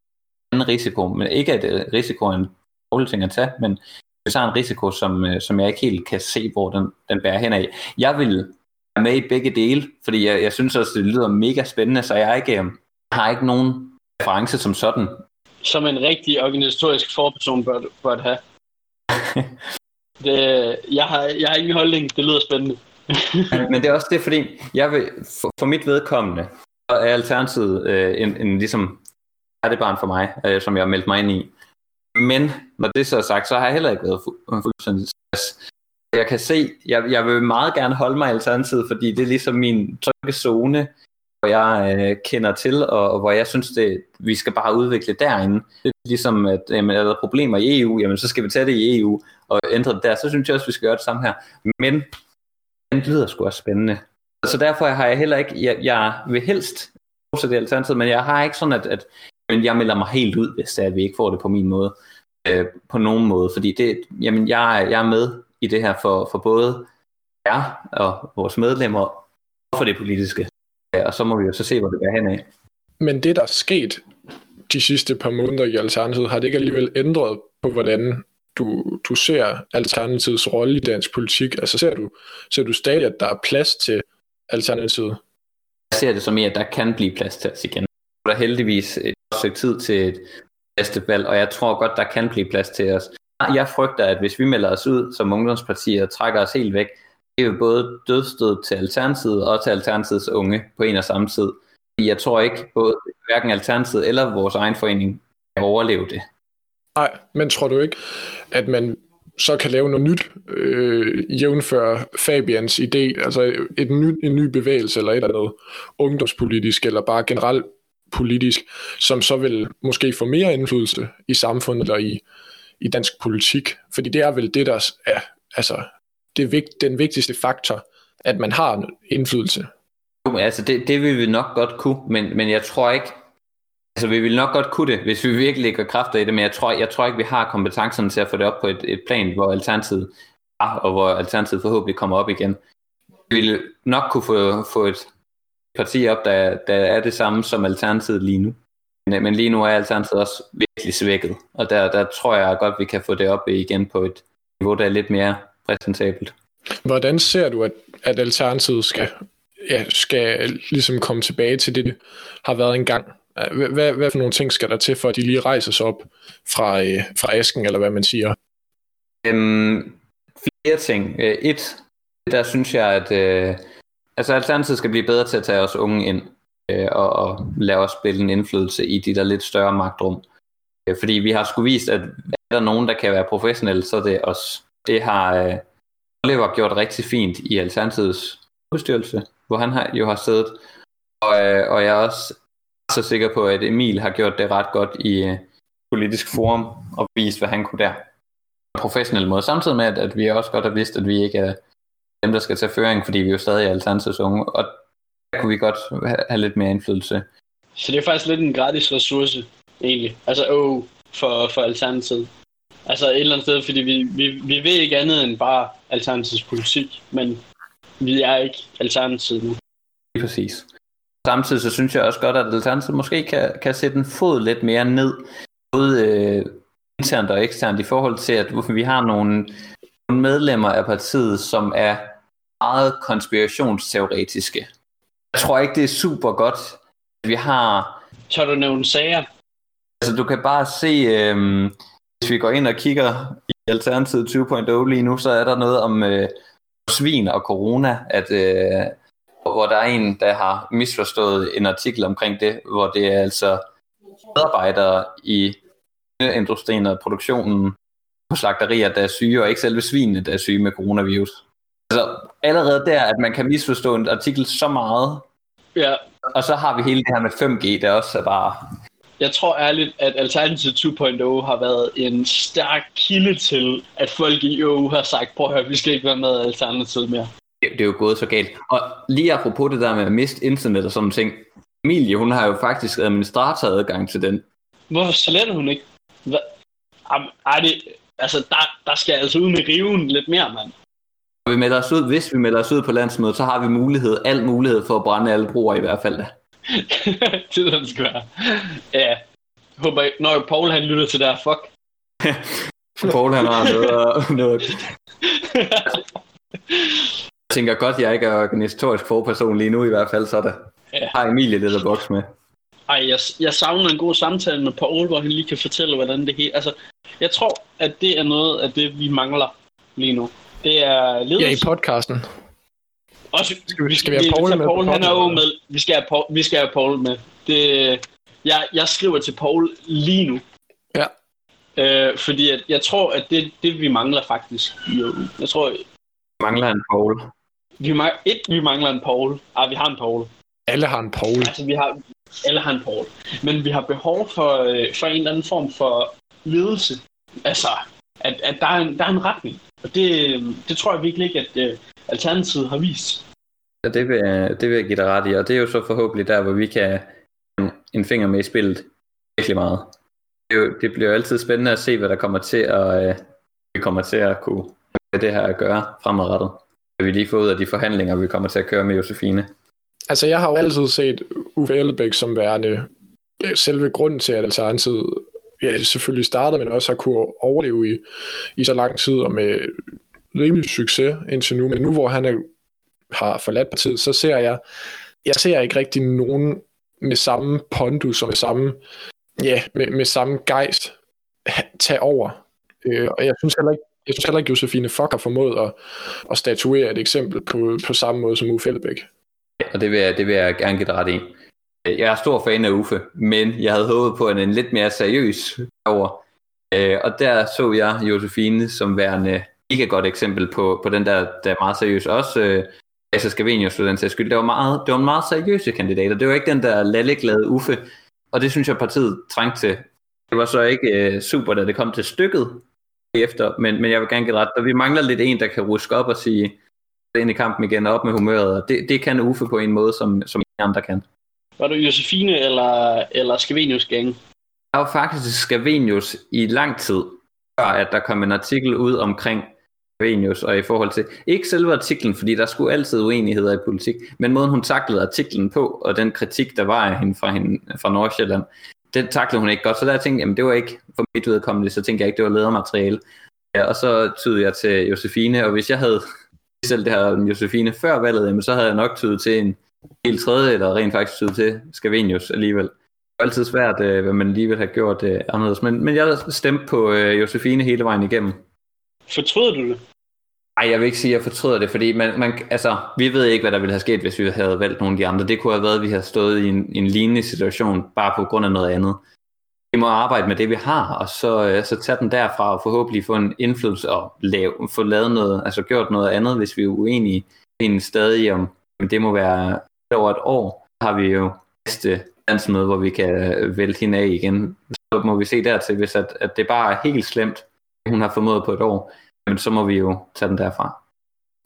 anden risiko, men ikke at øh, risiko er en dårlig ting at tage, men vi tager en risiko, som, øh, som jeg ikke helt kan se, hvor den, den bærer hen af. Jeg vil være med i begge dele, fordi jeg, jeg synes også, det lyder mega spændende, så jeg ikke, har ikke nogen reference som sådan. Som en rigtig organisatorisk forperson bør, bør have. det, jeg, har, jeg har ingen holdning, det lyder spændende. Men det er også det, fordi jeg vil, for, for mit vedkommende, så er Alternativet øh, en, en ligesom er det barn for mig, øh, som jeg har meldt mig ind i. Men når det så er sagt, så har jeg heller ikke været fu- øh, fuldstændig stress. Jeg kan se, jeg, jeg vil meget gerne holde mig i Alternativet, fordi det er ligesom min trygge zone hvor jeg øh, kender til, og, og hvor jeg synes, det, vi skal bare udvikle derinde. Det er ligesom, at jamen, er der problemer i EU, jamen så skal vi tage det i EU og ændre det der. Så synes jeg også, vi skal gøre det samme her. Men den lyder sgu også spændende. Så derfor har jeg heller ikke, jeg, jeg vil helst fortsætte det alternativet, men jeg har ikke sådan, at, at Men jeg melder mig helt ud, hvis det er, at vi ikke får det på min måde. Øh, på nogen måde. Fordi det, jamen, jeg, jeg er med i det her for, for både jer og vores medlemmer og for det politiske. Ja, og så må vi jo så se, hvor det bliver hen af. Men det, der er sket de sidste par måneder i Alternativet, har det ikke alligevel ændret på, hvordan du, du ser Alternativets rolle i dansk politik? Altså ser du, ser du stadig, at der er plads til Alternativet? Jeg ser det som i, at der kan blive plads til os igen. Der er heldigvis et stykke tid til et næste valg, og jeg tror godt, der kan blive plads til os. Jeg frygter, at hvis vi melder os ud som ungdomspartier og trækker os helt væk, det er jo både dødstød til Alternativet og til Alternativets unge på en og samme tid. Jeg tror ikke, både hverken Alternativet eller vores egen forening kan overleve det. Nej, men tror du ikke, at man så kan lave noget nyt, øh, jævnfør Fabians idé, altså et ny, en ny bevægelse eller et eller andet ungdomspolitisk, eller bare generelt politisk, som så vil måske få mere indflydelse i samfundet eller i, i dansk politik. Fordi det er vel det, der er altså, det vigt, den vigtigste faktor, at man har indflydelse. Jo, altså det, det vil vi nok godt kunne, men, men jeg tror ikke, altså vi vil nok godt kunne det, hvis vi virkelig lægger kræfter i det, men jeg tror, jeg tror ikke, vi har kompetencerne til at få det op på et, et plan, hvor Alternativet er, og hvor Alternativet forhåbentlig kommer op igen. Vi vil nok kunne få, få et parti op, der, der er det samme som Alternativet lige nu. Men, men lige nu er Alternativet også virkelig svækket, og der, der tror jeg godt, vi kan få det op igen på et niveau, der er lidt mere præsentabelt. Hvordan ser du, at, at Alternativet skal, ja, skal ligesom komme tilbage til det, det har været engang? Øh, hvad, hvad for nogle ting skal der til, for at de lige rejser sig op fra, øh, fra asken, eller hvad man siger? Øhm, flere ting. Øh, et, der synes jeg, at øh, altså Alternativet skal blive bedre til at tage os unge ind, øh, og, og lade os spille en indflydelse i de der lidt større magtrum. Øh, fordi vi har sgu vist, at er der nogen, der kan være professionelle, så er det os. Det har øh, Oliver gjort rigtig fint i Alternativets udstyrelse, hvor han har, jo har siddet. Og, øh, og jeg er også så sikker på, at Emil har gjort det ret godt i øh, politisk forum og vist, hvad han kunne der på professionel måde. Samtidig med, at, at vi også godt har vidst, at vi ikke er dem, der skal tage føring, fordi vi jo stadig er Alternativets unge. Og der kunne vi godt have lidt mere indflydelse. Så det er faktisk lidt en gratis ressource, egentlig. Altså, oh, for, for Alternativet. Altså et eller andet sted, fordi vi, vi, vi ved ikke andet end bare Alternativets politik, men vi er ikke Alternativet nu. Præcis. Samtidig så synes jeg også godt, at Alternativet måske kan, kan sætte en fod lidt mere ned, både øh, internt og eksternt, i forhold til, at vi har nogle, nogle medlemmer af partiet, som er meget konspirationsteoretiske. Jeg tror ikke, det er super godt, at vi har... Så du nævne sager? Altså, du kan bare se, øh, hvis vi går ind og kigger i Alternativet 2.0 lige nu, så er der noget om øh, svin og corona, at øh, hvor der er en, der har misforstået en artikel omkring det, hvor det er altså medarbejdere i industrien og produktionen på slagterier, der er syge, og ikke selve svinene, der er syge med coronavirus. Altså allerede der, at man kan misforstå en artikel så meget, ja. og så har vi hele det her med 5G, der også er bare... Jeg tror ærligt, at Alternative 2.0 har været en stærk kilde til, at folk i EU har sagt, prøv at høre, vi skal ikke være med Alternativet mere det, det er jo gået så galt. Og lige apropos det der med at miste internet og sådan ting, Emilie, hun har jo faktisk administratoradgang til den. Hvorfor sletter hun ikke? Hva? Ej, det, altså, der, der skal altså ud med riven lidt mere, mand. Vi melder os ud, hvis vi melder os ud på landsmødet, så har vi mulighed, al mulighed for at brænde alle broer i hvert fald. det er det skal være. Ja, håber, når Paul han lytter til det her, fuck. Paul han har noget, noget tænker godt, jeg ikke er organisatorisk forperson lige nu i hvert fald, så der ja. har Emilie lidt at bokse med. Ej, jeg, jeg savner en god samtale med Paul, hvor han lige kan fortælle, hvordan det hele... Altså, jeg tror, at det er noget af det, vi mangler lige nu. Det er ledelse. Ja, i podcasten. Også, skal vi, skal vi have Paul, med? Paul, han er jo med. Vi skal have Paul, vi skal have Paul med. Det, jeg, jeg skriver til Paul lige nu. Ja. Øh, fordi at, jeg tror, at det det, vi mangler faktisk. Jo, jeg tror... Mangler en Paul. Vi, mangler, et, vi mangler en Paul. Ah, vi har en Paul. Alle har en Paul. Altså, vi har, alle har en Paul. Men vi har behov for, øh, for en eller anden form for ledelse. Altså, at, at der, er en, der er en retning. Og det, det tror jeg virkelig ikke, at uh, Alternativet har vist. Ja, det vil, det vil jeg give dig ret i, og det er jo så forhåbentlig der, hvor vi kan en finger med i spillet. virkelig meget. Det, jo, det bliver jo altid spændende at se, hvad der kommer til at, øh, vi kommer til at kunne med det her at gøre fremadrettet. Vi lige får ud af de forhandlinger, vi kommer til at køre med Josefine. Altså, jeg har jo altid set Uffe Elbæk som værende øh, selve grunden til, at Alternativet ja, selvfølgelig startede, men også har kunne overleve i, i så lang tid og med rimelig succes indtil nu. Men nu, hvor han er, har forladt partiet, så ser jeg, jeg ser ikke rigtig nogen med samme pondus og med samme, ja, med, med samme gejst tage over. Øh, og jeg synes heller ikke, jeg synes heller ikke, Josefine Fock har formået at, at statuere et eksempel på, på samme måde som Uffe Elbæk. Ja, og det vil, jeg, det vil jeg gerne give ret i. Jeg er stor fan af Uffe, men jeg havde håbet på en, en lidt mere seriøs over. Øh, og der så jeg Josefine som værende ikke et godt eksempel på, på den der, der er meget seriøs. Også øh, Asa Scavenius for den sags skyld. Det var, meget, det var en meget seriøse kandidater. Det var ikke den der lalleglade Uffe. Og det synes jeg partiet trængte til. Det var så ikke øh, super, da det kom til stykket efter, men, men jeg vil gerne give ret. Og vi mangler lidt en, der kan ruske op og sige, ind i kampen igen op med humøret. Og det, det kan Uffe på en måde, som, som andre kan. Var du Josefine eller, eller Scavenius gang? Jeg var faktisk Scavenius i lang tid, før at der kom en artikel ud omkring Scavenius, og i forhold til, ikke selve artiklen, fordi der skulle altid uenigheder i politik, men måden hun taklede artiklen på, og den kritik, der var af hende fra, hende, fra Nordsjælland, den taklede hun ikke godt, så der tænkte jeg, jamen det var ikke for mit vedkommende, så tænkte jeg ikke, det var ledermateriale. Ja, og så tydede jeg til Josefine, og hvis jeg havde selv det her Josefine før valget, jamen så havde jeg nok tydet til en helt tredje, eller rent faktisk tydet til Scavenius alligevel. Det er altid svært, øh, hvad man lige vil have gjort øh, anderledes, men, men jeg stemte på øh, Josefine hele vejen igennem. Fortryder du det? Ej, jeg vil ikke sige, at jeg fortryder det, fordi man, man, altså, vi ved ikke, hvad der ville have sket, hvis vi havde valgt nogle af de andre. Det kunne have været, at vi havde stået i en, en lignende situation, bare på grund af noget andet. Vi må arbejde med det, vi har, og så, øh, så tage den derfra og forhåbentlig få en indflydelse og lave, få lavet noget, altså gjort noget andet, hvis vi er uenige. en stadig om, det må være over et år, har vi jo næste landsmøde, hvor vi kan øh, vælte hende af igen. Så må vi se dertil, hvis at, at det bare er helt slemt, hun har formået på et år, men så må vi jo tage den derfra.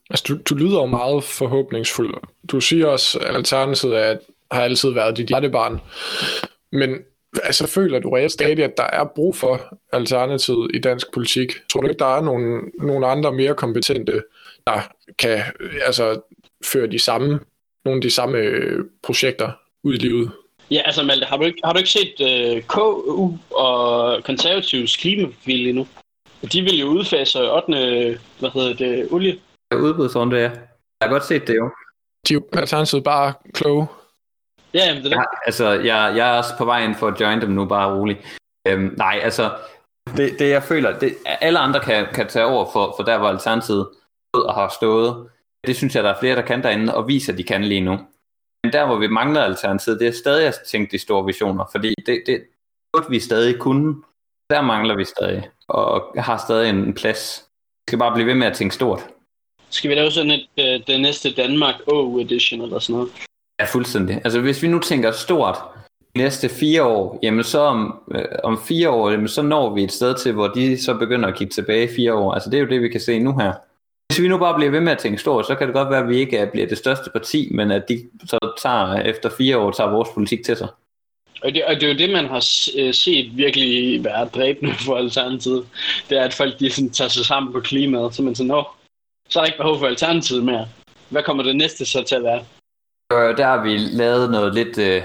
Altså, du, du lyder jo meget forhåbningsfuld. Du siger også, at Alternativet er, har altid været dit hjertebarn. Men altså, føler du reelt stadig, at der er brug for Alternativet i dansk politik? Tror du ikke, der er nogle, nogle andre mere kompetente, der kan altså, føre de samme, nogle af de samme øh, projekter ud i livet? Ja, altså Malte, har du ikke, har du ikke set uh, KU og konservativs klimaprofil endnu? De vil jo udfase 8. hvad hedder det, olie. Udbudsrunde, ja. Jeg har godt set det jo. De er jo alternativet bare kloge. Ja, jamen, det er det. Ja, altså, jeg, jeg er også på vej ind for at join dem nu, bare roligt. Øhm, nej, altså, det, det jeg føler, det, alle andre kan, kan tage over for, for der, hvor Alternativet og har stået. Det synes jeg, der er flere, der kan derinde, og viser, at de kan lige nu. Men der, hvor vi mangler Alternativet, det er stadig at tænke de store visioner, fordi det, det burde vi stadig kunne. Der mangler vi stadig og har stadig en plads. Vi skal bare blive ved med at tænke stort. Skal vi lave sådan et, øh, det næste Danmark O edition eller sådan noget? Ja, fuldstændig. Altså hvis vi nu tænker stort de næste fire år, jamen så om, øh, om fire år, jamen så når vi et sted til, hvor de så begynder at kigge tilbage fire år. Altså det er jo det, vi kan se nu her. Hvis vi nu bare bliver ved med at tænke stort, så kan det godt være, at vi ikke bliver det største parti, men at de så tager, efter fire år tager vores politik til sig. Og det, og det er jo det, man har øh, set virkelig være dræbende for Alternativet. Det er, at folk de sådan, tager sig sammen på klimaet, så man sådan, Nå, så er der ikke behov for Alternativet mere. Hvad kommer det næste så til at være? Øh, der har vi lavet noget lidt... Øh,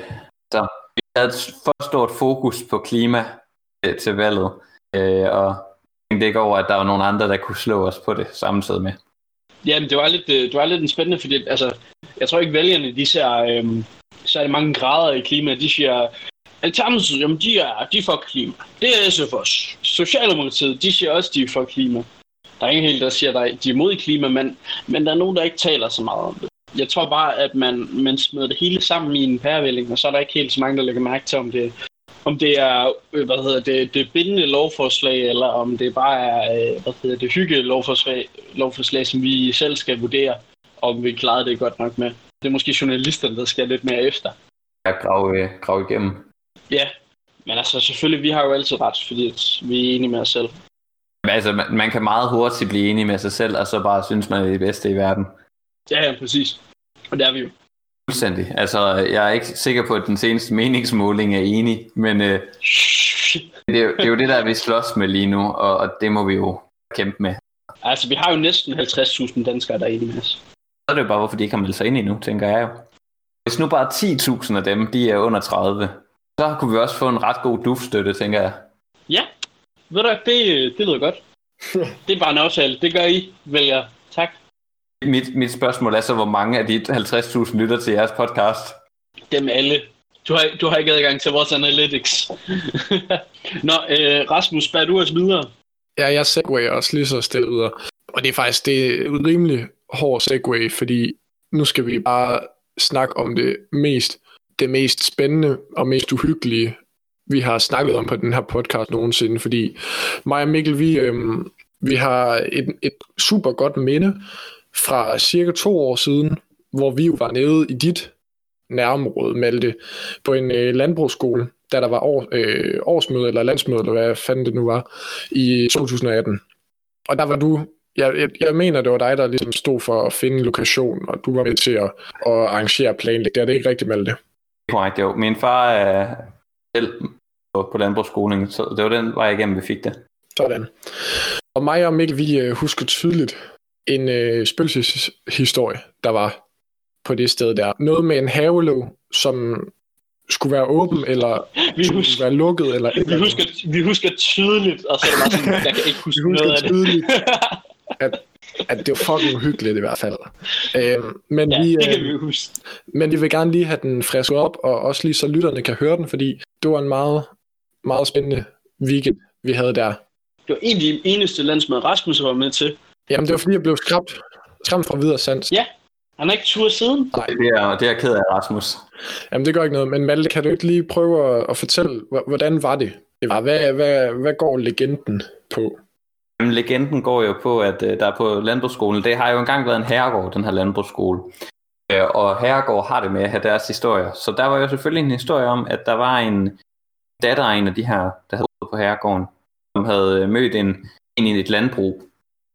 der, vi havde et for stort fokus på klima øh, til valget, øh, og tænkte ikke over, at der var nogle andre, der kunne slå os på det samtidig med. Ja, men det var lidt, øh, det var lidt en spændende, fordi altså, jeg tror ikke vælgerne, de ser, øh, særlig er mange grader i klima. De siger, Alternativet, jamen de er, de er for klima. Det er SF også. Socialdemokratiet, de siger også, de er for klima. Der er ingen helt, der siger, at de er imod klima, men, men der er nogen, der ikke taler så meget om det. Jeg tror bare, at man, man smider det hele sammen i en pærevælling, og så er der ikke helt så mange, der lægger mærke til, om det, om det er øh, hvad hedder det, det bindende lovforslag, eller om det bare er øh, hvad hedder det, hygge lovforslag, lovforslag, som vi selv skal vurdere, om vi klarede det godt nok med. Det er måske journalisterne, der skal lidt mere efter. Ja, grave, grave igennem. Ja, men altså selvfølgelig, vi har jo altid ret, fordi vi er enige med os selv. Men altså, man, man kan meget hurtigt blive enig med sig selv, og så bare synes man er det bedste i verden. Ja, ja, præcis. Og det er vi jo. Fuldstændig. Altså, jeg er ikke sikker på, at den seneste meningsmåling er enig, men øh, det, er, det er jo det, der vi slås med lige nu, og, og det må vi jo kæmpe med. Altså, vi har jo næsten 50.000 danskere, der er enige med os. Så er det jo bare, hvorfor de ikke har meldt sig ind endnu, tænker jeg jo. Hvis nu bare 10.000 af dem, de er under 30, så kunne vi også få en ret god duftstøtte, tænker jeg. Ja, ved du, det, det lyder godt. det er bare en aftale. Det gør I, vælger. Tak. Mit, mit spørgsmål er så, hvor mange af de 50.000 lytter til jeres podcast? Dem alle. Du har, du har ikke adgang til vores analytics. Nå, øh, Rasmus, bær du os videre? Ja, jeg segwayer også lige så stille videre. Og det er faktisk det er rimelig hård segue, fordi nu skal vi bare snakke om det mest, det mest spændende og mest uhyggelige, vi har snakket om på den her podcast nogensinde, fordi mig og Mikkel, vi, øhm, vi har et, et super godt minde fra cirka to år siden, hvor vi jo var nede i dit nærområde, Malte, på en øh, landbrugsskole, da der var år, øh, årsmøde eller landsmøde, eller hvad fanden det nu var, i 2018. Og der var du, jeg, jeg, jeg mener, det var dig, der ligesom stod for at finde lokation, og du var med til at, at arrangere planlægge. Det er det ikke rigtigt, Malte? Korrekt, jo. Min far er selv på, på landbrugsskolen, så det var den vej igennem, vi fik det. Sådan. Og mig og Mikkel, vi øh, husker tydeligt en øh, spøgelseshistorie, der var på det sted der. Noget med en havelåg, som skulle være åben, eller Vi skulle husker, være lukket, eller vi husker, vi husker tydeligt, og så er det bare sådan, jeg kan ikke huske Vi husker noget af det. tydeligt, at, at det var fucking uhyggeligt i hvert fald. Øhm, men, ja, vi, det kan øh, vi huske. men vi vil gerne lige have den frisket op, og også lige så lytterne kan høre den, fordi det var en meget, meget spændende weekend, vi havde der. Det var en af de eneste landsmøder, Rasmus var med til. Jamen, det var fordi, jeg blev skræmt, skræmt fra videre sans. Ja. Han har ikke tur siden. Det er, det er ked af, Rasmus. Jamen, det gør ikke noget. Men Malte, kan du ikke lige prøve at, at fortælle, hv- hvordan var det? det var, hvad, hvad, hvad går legenden på? Jamen, legenden går jo på, at øh, der på landbrugsskolen, det har jo engang været en herregård, den her landbrugsskole. Øh, og herregård har det med at have deres historier. Så der var jo selvfølgelig en historie om, at der var en datter af en af de her, der havde boet på herregården, som havde øh, mødt en, en i et landbrug.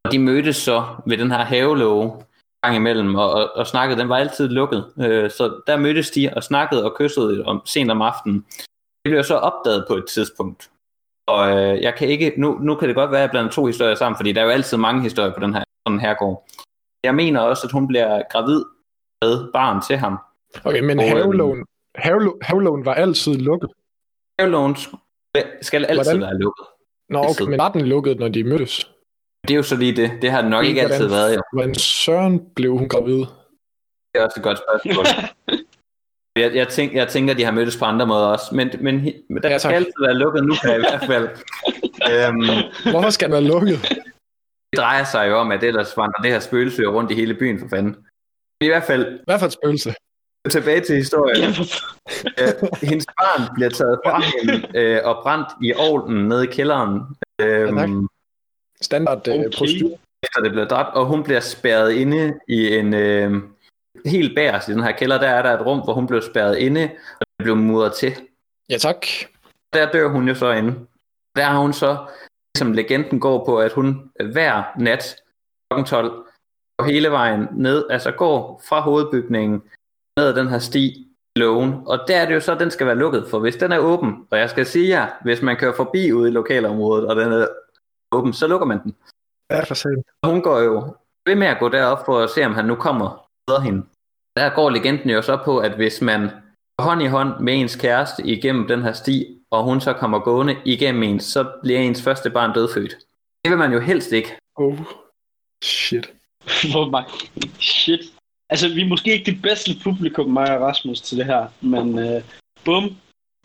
Og de mødtes så ved den her havelåge gang imellem, og, og, og snakkede, den var altid lukket. Øh, så der mødtes de og snakkede og kyssede om, sent om aftenen. Det blev så opdaget på et tidspunkt. Og øh, jeg kan ikke, nu, nu kan det godt være, at jeg blander to historier sammen, fordi der er jo altid mange historier på den her, sådan her gård. Jeg mener også, at hun bliver gravid med barn til ham. Okay, men Og, øhm, havelågen, havelå, havelågen var altid lukket. Havelån skal altid Hvordan? være lukket. Nå, okay, Altid. men var den lukket, når de mødtes? Det er jo så lige det. Det har nok ikke Hvordan- altid været, jo. Hvordan søren blev hun gravid? Det er også et godt spørgsmål. Jeg, jeg, tænk, jeg tænker, de har mødtes på andre måder også, men, men, men der Ja, tak. skal altid være lukket nu, kan jeg i hvert fald. øhm, Hvorfor skal den være lukket? det drejer sig jo om, at ellers vandrer det her spøgelse jo rundt i hele byen, for fanden. I hvert fald, Hvad for et spøgelse? tilbage til historien. Øh, hendes barn bliver taget fra hende øh, og brændt i ovnen nede i kælderen, øh, Ja, tak. Standard okay. Okay. procedur. efter det bliver dræbt, og hun bliver spærret inde i en øh, helt bagerst i den her kælder, der er der et rum, hvor hun blev spærret inde, og det blev mudret til. Ja, tak. Der dør hun jo så inde. Der har hun så, som legenden går på, at hun hver nat kl. 12 går hele vejen ned, altså går fra hovedbygningen ned ad den her sti i lågen, og der er det jo så, at den skal være lukket, for hvis den er åben, og jeg skal sige jer, hvis man kører forbi ude i lokalområdet, og den er åben, så lukker man den. Ja, for sent. Og hun går jo ved med at gå derop for at se, om han nu kommer redder hende. Der går legenden jo så på, at hvis man går hånd i hånd med ens kæreste igennem den her sti, og hun så kommer gående igennem ens, så bliver ens første barn dødfødt. Det vil man jo helst ikke. Oh, shit. Hvor mange... Shit. Altså, vi er måske ikke det bedste publikum, mig og Rasmus, til det her, men øh, bum,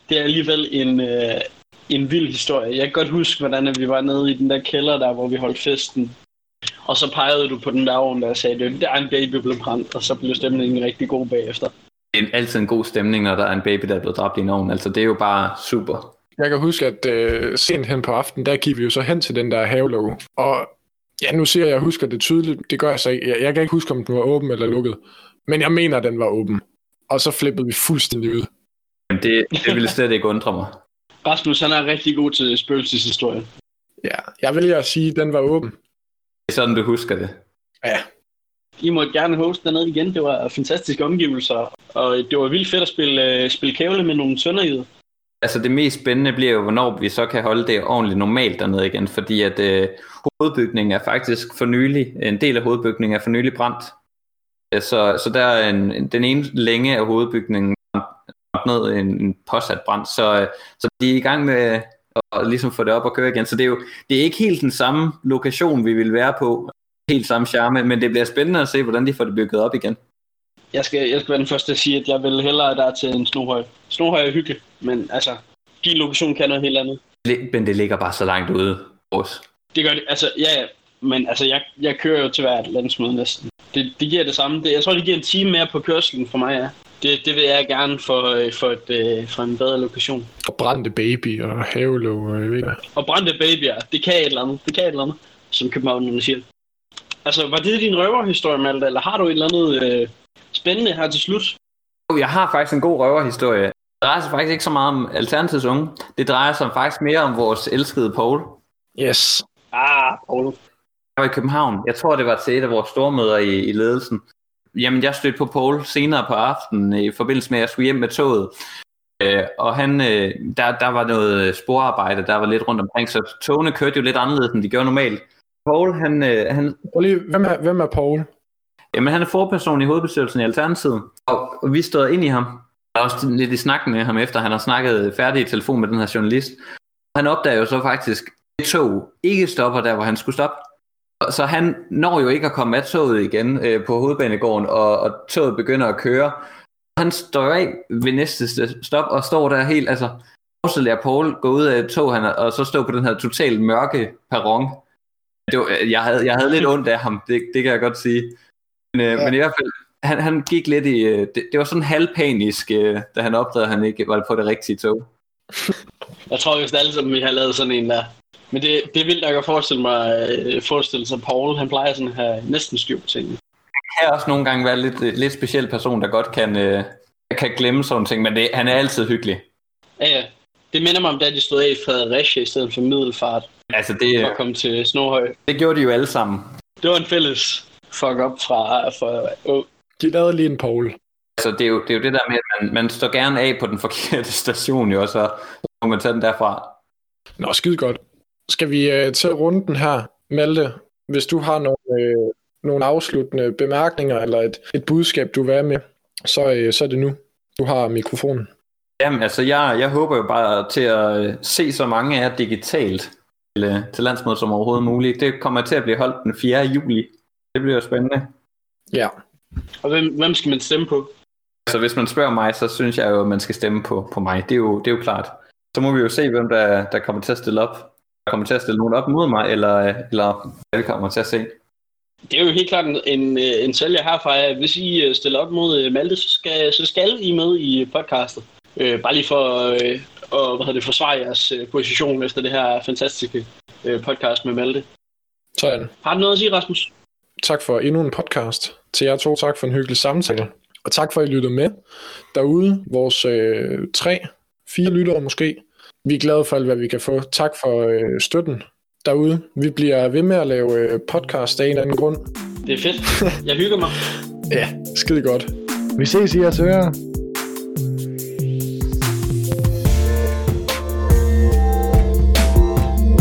det er alligevel en, øh, en vild historie. Jeg kan godt huske, hvordan vi var nede i den der kælder der, hvor vi holdt festen. Og så pegede du på den der ovn, der sagde, at der er en baby blevet brændt, og så blev stemningen rigtig god bagefter. Det er altid en god stemning, når der er en baby, der er blevet dræbt i en ovn. Altså, det er jo bare super. Jeg kan huske, at øh, sent hen på aftenen, der gik vi jo så hen til den der havelåge. Og ja, nu siger jeg, at jeg husker det tydeligt. Det gør jeg så ikke. Jeg, jeg kan ikke huske, om den var åben eller lukket. Men jeg mener, at den var åben. Og så flippede vi fuldstændig ud. Men det, det ville slet ikke undre mig. Rasmus, han er rigtig god til spøgelseshistorie. Ja, jeg vælger at sige, at den var åben. Det er sådan, du husker det. Ja. I måtte gerne hoste dernede igen. Det var fantastiske omgivelser, og det var vildt fedt at spille, uh, spille kævle med nogle det. Altså det mest spændende bliver jo, hvornår vi så kan holde det ordentligt normalt dernede igen, fordi at øh, hovedbygningen er faktisk for nylig, en del af hovedbygningen er for nylig brændt. Så, så der er en, den ene længe af hovedbygningen ned en, en påsat brand, så, så de er i gang med at ligesom få det op og køre igen. Så det er jo det er ikke helt den samme lokation, vi vil være på, helt samme charme, men det bliver spændende at se, hvordan de får det bygget op igen. Jeg skal, jeg skal være den første at sige, at jeg vil hellere der til en Snohøj. Snohøj er hygge, men altså, din lokation kan noget helt andet. Men det ligger bare så langt ude os. Det gør det, altså, ja, ja. Men altså, jeg, jeg kører jo til hvert landsmøde næsten. Det, det giver det samme. Det, jeg tror, det giver en time mere på kørselen for mig, ja. Det, det vil jeg gerne for, øh, for, et, øh, for en bedre lokation. Og brændte baby og havelåg og jeg ved hvad. Og brændte babyer, det kan et eller andet. Det kan et eller andet, som københavnerne siger. Altså, var det din røverhistorie, Malte, eller har du et eller andet øh, spændende her til slut? Jeg har faktisk en god røverhistorie. Det drejer sig faktisk ikke så meget om Alternativets unge. Det drejer sig faktisk mere om vores elskede Paul. Yes. Ah, Paul. Jeg var i København. Jeg tror, det var til et af vores stormøder i, i ledelsen. Jamen, jeg stødte på Paul senere på aftenen i forbindelse med, at jeg skulle hjem med toget. Øh, og han, øh, der, der var noget sporarbejde, der var lidt rundt omkring, så togene kørte jo lidt anderledes, end de gjorde normalt. Paul, han... Øh, han lige, hvem, er, hvem er Paul? Jamen, han er forperson i hovedbestyrelsen i Alternativet, og, og vi stod ind i ham. Jeg også lidt i snak med ham, efter han har snakket færdig i telefon med den her journalist. Han opdager jo så faktisk, at tog ikke stopper der, hvor han skulle stoppe. Så han når jo ikke at komme af toget igen øh, på hovedbanegården, og, og toget begynder at køre. Han står af ved næste stop og står der helt, altså, så lærer Paul gå ud af tog, han, og så stå på den her totalt mørke perron. Det var, jeg, havde, jeg havde lidt ondt af ham, det, det kan jeg godt sige. Men, øh, ja. men i hvert fald, han, han gik lidt i, øh, det, det var sådan halvpanisk, øh, da han opdagede, at han ikke var på det rigtige tog. jeg tror, hvis alle sammen vi har lavet sådan en der. Men det, det er vildt nok at forestille mig, øh, forestille sig, Paul, han plejer sådan at have næsten styr på tingene. Han kan også nogle gange være lidt, lidt speciel person, der godt kan, øh, kan glemme sådan ting, men det, han er altid hyggelig. Ja, ja. Det minder mig om, da de stod af i Fredericia i stedet for Middelfart. Altså det, for at komme til Snohøj. Det gjorde de jo alle sammen. Det var en fælles fuck up fra... fra oh. De lavede lige en Paul. Altså det er jo det, er jo det der med, at man, man står gerne af på den forkerte station jo, og så må man tage den derfra. Nå, skide godt. Skal vi øh, tage runden her, Malte? Hvis du har nogle, øh, nogle afsluttende bemærkninger, eller et, et budskab, du vil være med, så, øh, så er det nu. Du har mikrofonen. Jamen, altså, jeg, jeg håber jo bare til at øh, se så mange af jer digitalt til, øh, til landsmødet som overhovedet muligt. Det kommer til at blive holdt den 4. juli. Det bliver spændende. Ja. Og hvem, hvem skal man stemme på? Så hvis man spørger mig, så synes jeg jo, at man skal stemme på, på mig. Det er, jo, det er jo klart. Så må vi jo se, hvem der, der kommer til at stille op. Kommer til at stille nogen op mod mig, eller, eller hvad vi kommer til at se. Det er jo helt klart en, en, sælger herfra. Hvis I øh, stiller op mod Malte, så skal, så skal I med i podcastet. Øh, bare lige for øh, og, hvad det, forsvare jeres øh, position efter det her fantastiske øh, podcast med Malte. Sådan. Har du noget at sige, Rasmus? Tak for endnu en podcast. Til jer to, tak for en hyggelig samtale. Og tak for, at I lyttede med derude. Vores øh, tre, fire lyttere måske. Vi er glade for alt, hvad vi kan få. Tak for øh, støtten derude. Vi bliver ved med at lave øh, podcast af en eller anden grund. Det er fedt. Jeg hygger mig. ja, skide godt. Vi ses i jeres ører.